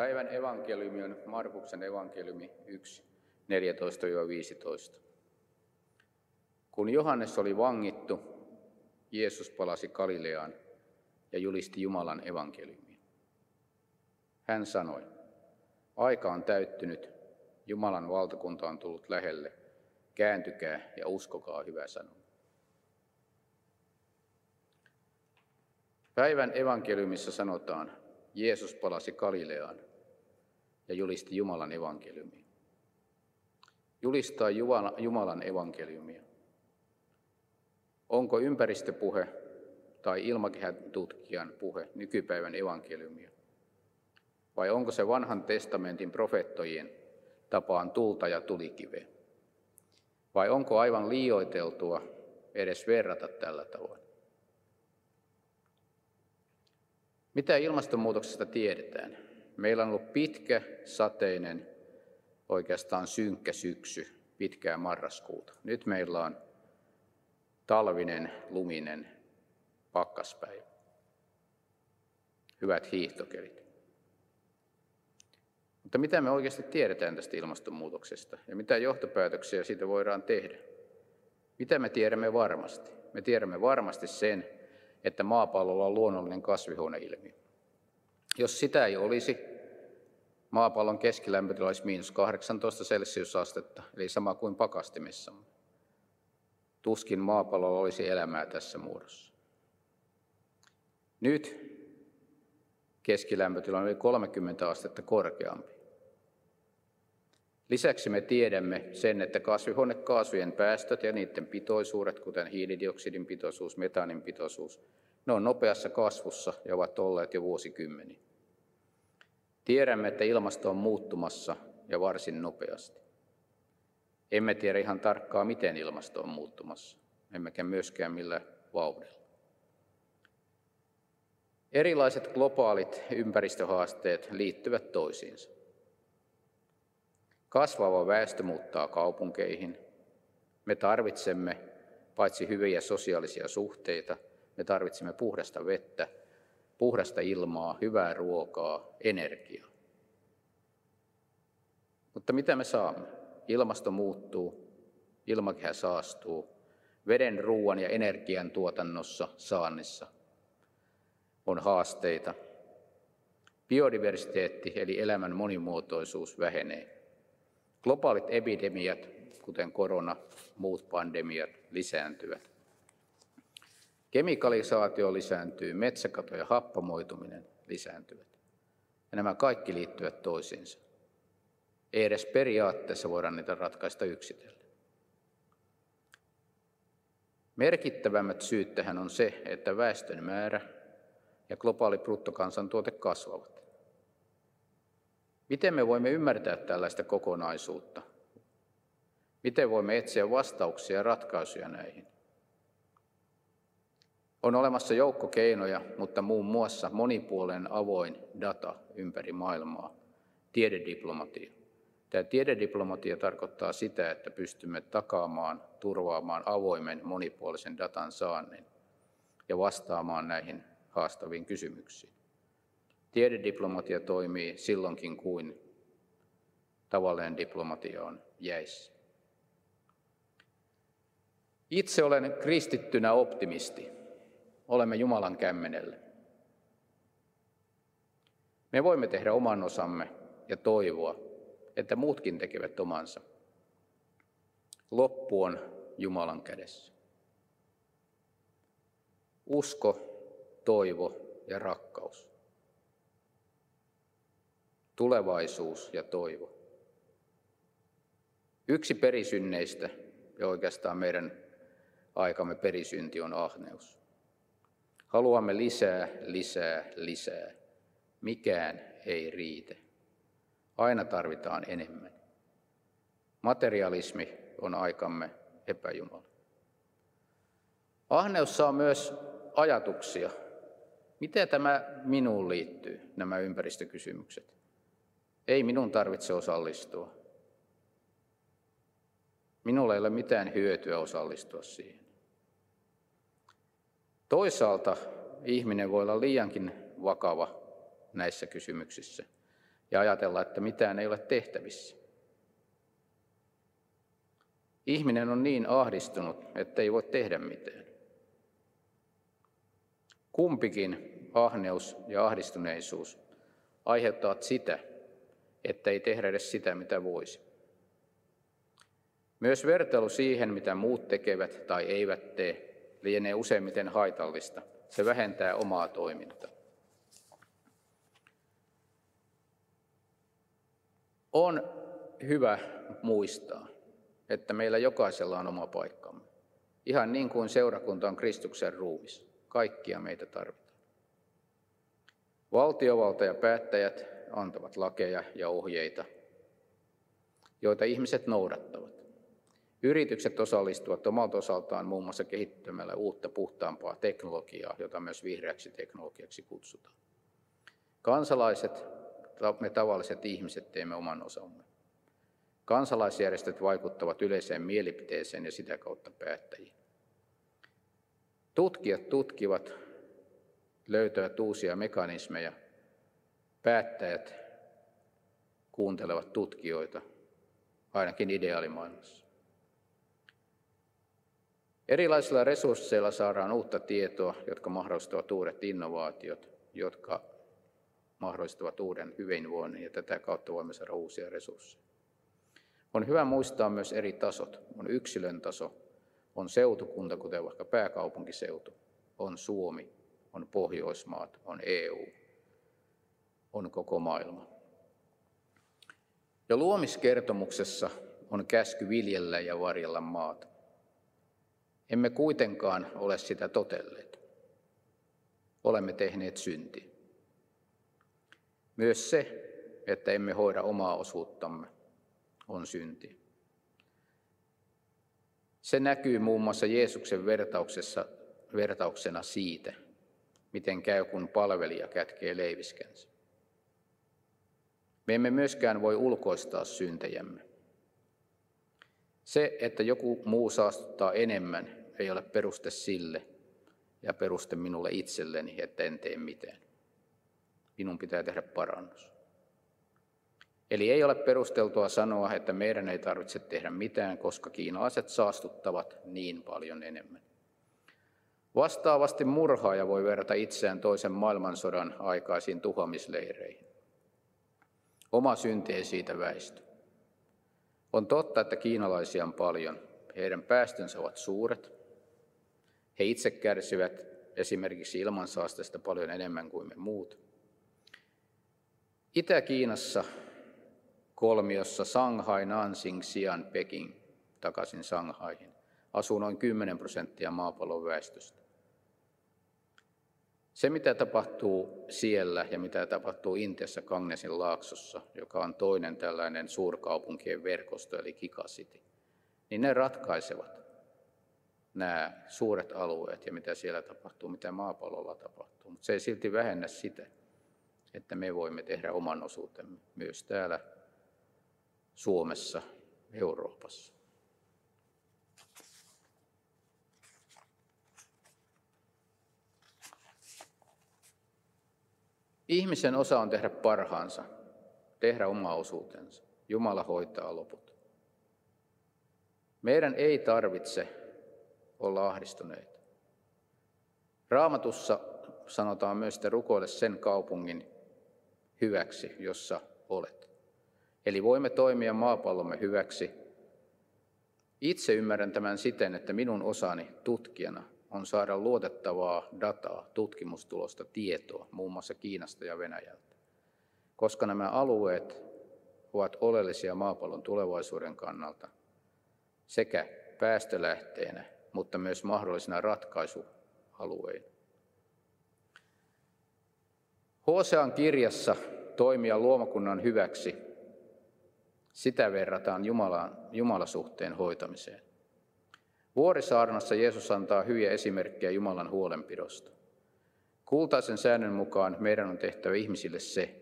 Päivän evankeliumi on Markuksen evankeliumi 1, 14-15. Kun Johannes oli vangittu, Jeesus palasi Galileaan ja julisti Jumalan evankeliumia. Hän sanoi, aika on täyttynyt, Jumalan valtakunta on tullut lähelle, kääntykää ja uskokaa hyvä sanoma. Päivän evankeliumissa sanotaan, Jeesus palasi Galileaan ja julisti Jumalan evankeliumia. Julistaa Jumalan evankeliumia. Onko ympäristöpuhe tai ilmakehän tutkijan puhe nykypäivän evankeliumia? Vai onko se vanhan testamentin profeettojen tapaan tulta ja tulikiveä? Vai onko aivan liioiteltua edes verrata tällä tavoin? Mitä ilmastonmuutoksesta tiedetään? Meillä on ollut pitkä, sateinen, oikeastaan synkkä syksy, pitkää marraskuuta. Nyt meillä on talvinen, luminen pakkaspäivä. Hyvät hiihtokelit. Mutta mitä me oikeasti tiedetään tästä ilmastonmuutoksesta ja mitä johtopäätöksiä siitä voidaan tehdä? Mitä me tiedämme varmasti? Me tiedämme varmasti sen, että maapallolla on luonnollinen kasvihuoneilmiö. Jos sitä ei olisi, maapallon keskilämpötila olisi miinus 18 celsiusastetta, eli sama kuin pakastimissa. Tuskin maapallolla olisi elämää tässä muodossa. Nyt keskilämpötila on yli 30 astetta korkeampi. Lisäksi me tiedämme sen, että kasvihuonekaasujen päästöt ja niiden pitoisuudet, kuten hiilidioksidin pitoisuus, metaanin pitoisuus, ne on nopeassa kasvussa ja ovat olleet jo vuosikymmeniä. Tiedämme, että ilmasto on muuttumassa ja varsin nopeasti. Emme tiedä ihan tarkkaa, miten ilmasto on muuttumassa, emmekä myöskään millä vauhdilla. Erilaiset globaalit ympäristöhaasteet liittyvät toisiinsa. Kasvava väestö muuttaa kaupunkeihin. Me tarvitsemme paitsi hyviä sosiaalisia suhteita, me tarvitsemme puhdasta vettä, puhdasta ilmaa, hyvää ruokaa, energiaa. Mutta mitä me saamme? Ilmasto muuttuu, ilmakehä saastuu, veden, ruoan ja energian tuotannossa, saannissa on haasteita. Biodiversiteetti eli elämän monimuotoisuus vähenee. Globaalit epidemiat, kuten korona, muut pandemiat, lisääntyvät. Kemikalisaatio lisääntyy, metsäkato ja happamoituminen lisääntyvät. Ja nämä kaikki liittyvät toisiinsa. Ei edes periaatteessa voida niitä ratkaista yksitellen. Merkittävämmät syyt tähän on se, että väestön määrä ja globaali bruttokansantuote kasvavat. Miten me voimme ymmärtää tällaista kokonaisuutta? Miten voimme etsiä vastauksia ja ratkaisuja näihin? On olemassa joukko keinoja, mutta muun muassa monipuolinen avoin data ympäri maailmaa, tiedediplomatia. Tämä tiedediplomatia tarkoittaa sitä, että pystymme takaamaan, turvaamaan avoimen monipuolisen datan saannin ja vastaamaan näihin haastaviin kysymyksiin. Tiedediplomatia toimii silloinkin kuin tavallinen diplomatia on jäissä. Itse olen kristittynä optimisti. Olemme Jumalan kämmenelle. Me voimme tehdä oman osamme ja toivoa, että muutkin tekevät omansa. Loppu on Jumalan kädessä. Usko, toivo ja rakkaus tulevaisuus ja toivo. Yksi perisynneistä ja oikeastaan meidän aikamme perisynti on ahneus. Haluamme lisää, lisää, lisää. Mikään ei riitä. Aina tarvitaan enemmän. Materialismi on aikamme epäjumala. Ahneus saa myös ajatuksia. Miten tämä minuun liittyy, nämä ympäristökysymykset? Ei minun tarvitse osallistua. Minulla ei ole mitään hyötyä osallistua siihen. Toisaalta ihminen voi olla liiankin vakava näissä kysymyksissä ja ajatella, että mitään ei ole tehtävissä. Ihminen on niin ahdistunut, että ei voi tehdä mitään. Kumpikin ahneus ja ahdistuneisuus aiheuttavat sitä, että ei tehdä edes sitä, mitä voisi. Myös vertailu siihen, mitä muut tekevät tai eivät tee, lienee useimmiten haitallista. Se vähentää omaa toimintaa. On hyvä muistaa, että meillä jokaisella on oma paikkamme. Ihan niin kuin seurakunta on Kristuksen ruumis. Kaikkia meitä tarvitaan. Valtiovalta ja päättäjät antavat lakeja ja ohjeita, joita ihmiset noudattavat. Yritykset osallistuvat omalta osaltaan muun muassa kehittämällä uutta puhtaampaa teknologiaa, jota myös vihreäksi teknologiaksi kutsutaan. Kansalaiset, me tavalliset ihmiset teemme oman osamme. Kansalaisjärjestöt vaikuttavat yleiseen mielipiteeseen ja sitä kautta päättäjiin. Tutkijat tutkivat, löytävät uusia mekanismeja. Päättäjät kuuntelevat tutkijoita, ainakin ideaalimaailmassa. Erilaisilla resursseilla saadaan uutta tietoa, jotka mahdollistavat uudet innovaatiot, jotka mahdollistavat uuden hyvinvoinnin ja tätä kautta voimme saada uusia resursseja. On hyvä muistaa myös eri tasot. On yksilön taso, on seutukunta, kuten vaikka pääkaupunkiseutu, on Suomi, on Pohjoismaat, on EU, on koko maailma. Ja luomiskertomuksessa on käsky viljellä ja varjella maata. Emme kuitenkaan ole sitä totelleet. Olemme tehneet synti. Myös se, että emme hoida omaa osuuttamme, on synti. Se näkyy muun muassa Jeesuksen vertauksessa, vertauksena siitä, miten käy, kun palvelija kätkee leiviskänsä. Me emme myöskään voi ulkoistaa syntejämme. Se, että joku muu saastuttaa enemmän, ei ole peruste sille ja peruste minulle itselleni, että en tee mitään. Minun pitää tehdä parannus. Eli ei ole perusteltua sanoa, että meidän ei tarvitse tehdä mitään, koska kiinalaiset saastuttavat niin paljon enemmän. Vastaavasti murhaaja voi verrata itseään toisen maailmansodan aikaisiin tuhoamisleireihin. Oma synti ei siitä väisty. On totta, että kiinalaisia on paljon. Heidän päästönsä ovat suuret. He itse kärsivät esimerkiksi ilmansaasteesta paljon enemmän kuin me muut. Itä-Kiinassa kolmiossa Shanghai, Nanjing, Xi'an, Peking takaisin Shanghaihin asuu noin 10 prosenttia maapallon väestöstä. Se, mitä tapahtuu siellä ja mitä tapahtuu Intiassa Kangnesin laaksossa, joka on toinen tällainen suurkaupunkien verkosto, eli Kikasiti, niin ne ratkaisevat nämä suuret alueet ja mitä siellä tapahtuu, mitä maapallolla tapahtuu. Mutta se ei silti vähennä sitä, että me voimme tehdä oman osuutemme myös täällä Suomessa, Euroopassa. Ihmisen osa on tehdä parhaansa, tehdä oma osuutensa. Jumala hoitaa loput. Meidän ei tarvitse olla ahdistuneita. Raamatussa sanotaan myös, että rukoile sen kaupungin hyväksi, jossa olet. Eli voimme toimia maapallomme hyväksi. Itse ymmärrän tämän siten, että minun osani tutkijana on saada luotettavaa dataa, tutkimustulosta, tietoa, muun muassa Kiinasta ja Venäjältä. Koska nämä alueet ovat oleellisia maapallon tulevaisuuden kannalta sekä päästölähteenä, mutta myös mahdollisina ratkaisualueina. Hosean kirjassa toimia luomakunnan hyväksi, sitä verrataan Jumalan, Jumalasuhteen hoitamiseen. Vuorisaarnassa Jeesus antaa hyviä esimerkkejä Jumalan huolenpidosta. Kultaisen säännön mukaan meidän on tehtävä ihmisille se,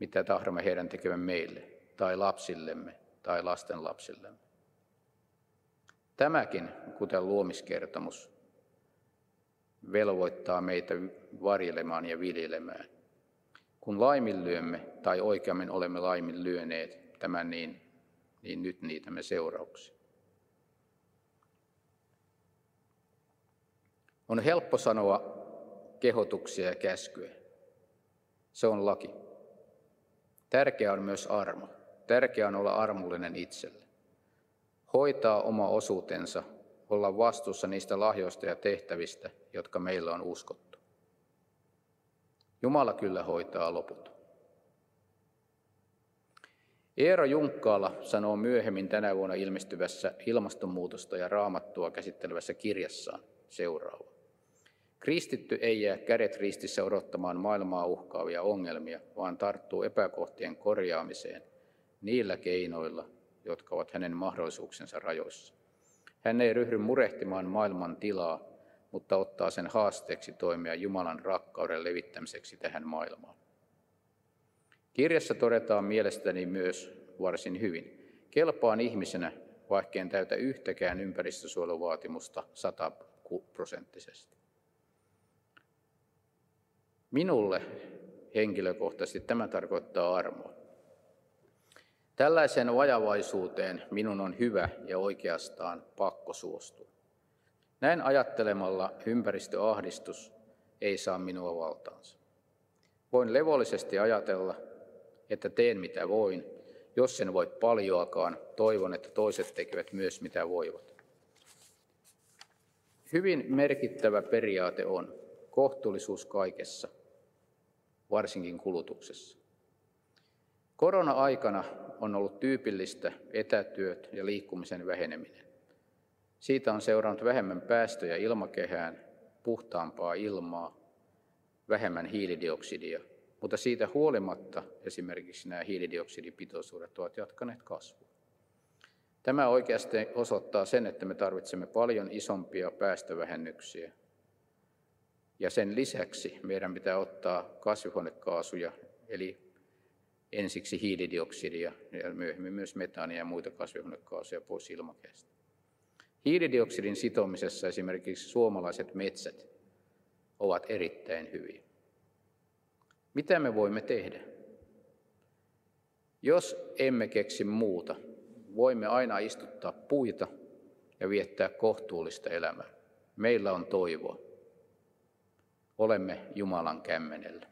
mitä tahdomme heidän tekevän meille, tai lapsillemme, tai lasten lapsillemme. Tämäkin, kuten luomiskertomus, velvoittaa meitä varjelemaan ja viljelemään. Kun laiminlyömme, tai oikeammin olemme laiminlyöneet tämän, niin, niin nyt niitämme seurauksia. On helppo sanoa kehotuksia ja käskyjä. Se on laki. Tärkeää on myös armo. Tärkeää on olla armollinen itselle. Hoitaa oma osuutensa, olla vastuussa niistä lahjoista ja tehtävistä, jotka meillä on uskottu. Jumala kyllä hoitaa loput. Eero Junkkaala sanoo myöhemmin tänä vuonna ilmestyvässä ilmastonmuutosta ja raamattua käsittelevässä kirjassaan seuraava. Kristitty ei jää kädet ristissä odottamaan maailmaa uhkaavia ongelmia, vaan tarttuu epäkohtien korjaamiseen niillä keinoilla, jotka ovat hänen mahdollisuuksensa rajoissa. Hän ei ryhdy murehtimaan maailman tilaa, mutta ottaa sen haasteeksi toimia Jumalan rakkauden levittämiseksi tähän maailmaan. Kirjassa todetaan mielestäni myös varsin hyvin. Kelpaan ihmisenä, vaikkei täytä yhtäkään ympäristösuojeluvaatimusta sataprosenttisesti. Minulle henkilökohtaisesti tämä tarkoittaa armoa. Tällaiseen vajavaisuuteen minun on hyvä ja oikeastaan pakko suostua. Näin ajattelemalla ympäristöahdistus ei saa minua valtaansa. Voin levollisesti ajatella, että teen mitä voin. Jos en voi paljoakaan, toivon, että toiset tekevät myös mitä voivat. Hyvin merkittävä periaate on kohtuullisuus kaikessa – varsinkin kulutuksessa. Korona-aikana on ollut tyypillistä etätyöt ja liikkumisen väheneminen. Siitä on seurannut vähemmän päästöjä ilmakehään, puhtaampaa ilmaa, vähemmän hiilidioksidia, mutta siitä huolimatta esimerkiksi nämä hiilidioksidipitoisuudet ovat jatkaneet kasvua. Tämä oikeasti osoittaa sen, että me tarvitsemme paljon isompia päästövähennyksiä ja sen lisäksi meidän pitää ottaa kasvihuonekaasuja, eli ensiksi hiilidioksidia ja myöhemmin myös metaania ja muita kasvihuonekaasuja pois ilmakehästä. Hiilidioksidin sitomisessa esimerkiksi suomalaiset metsät ovat erittäin hyviä. Mitä me voimme tehdä? Jos emme keksi muuta, voimme aina istuttaa puita ja viettää kohtuullista elämää. Meillä on toivoa olemme Jumalan kämmenellä.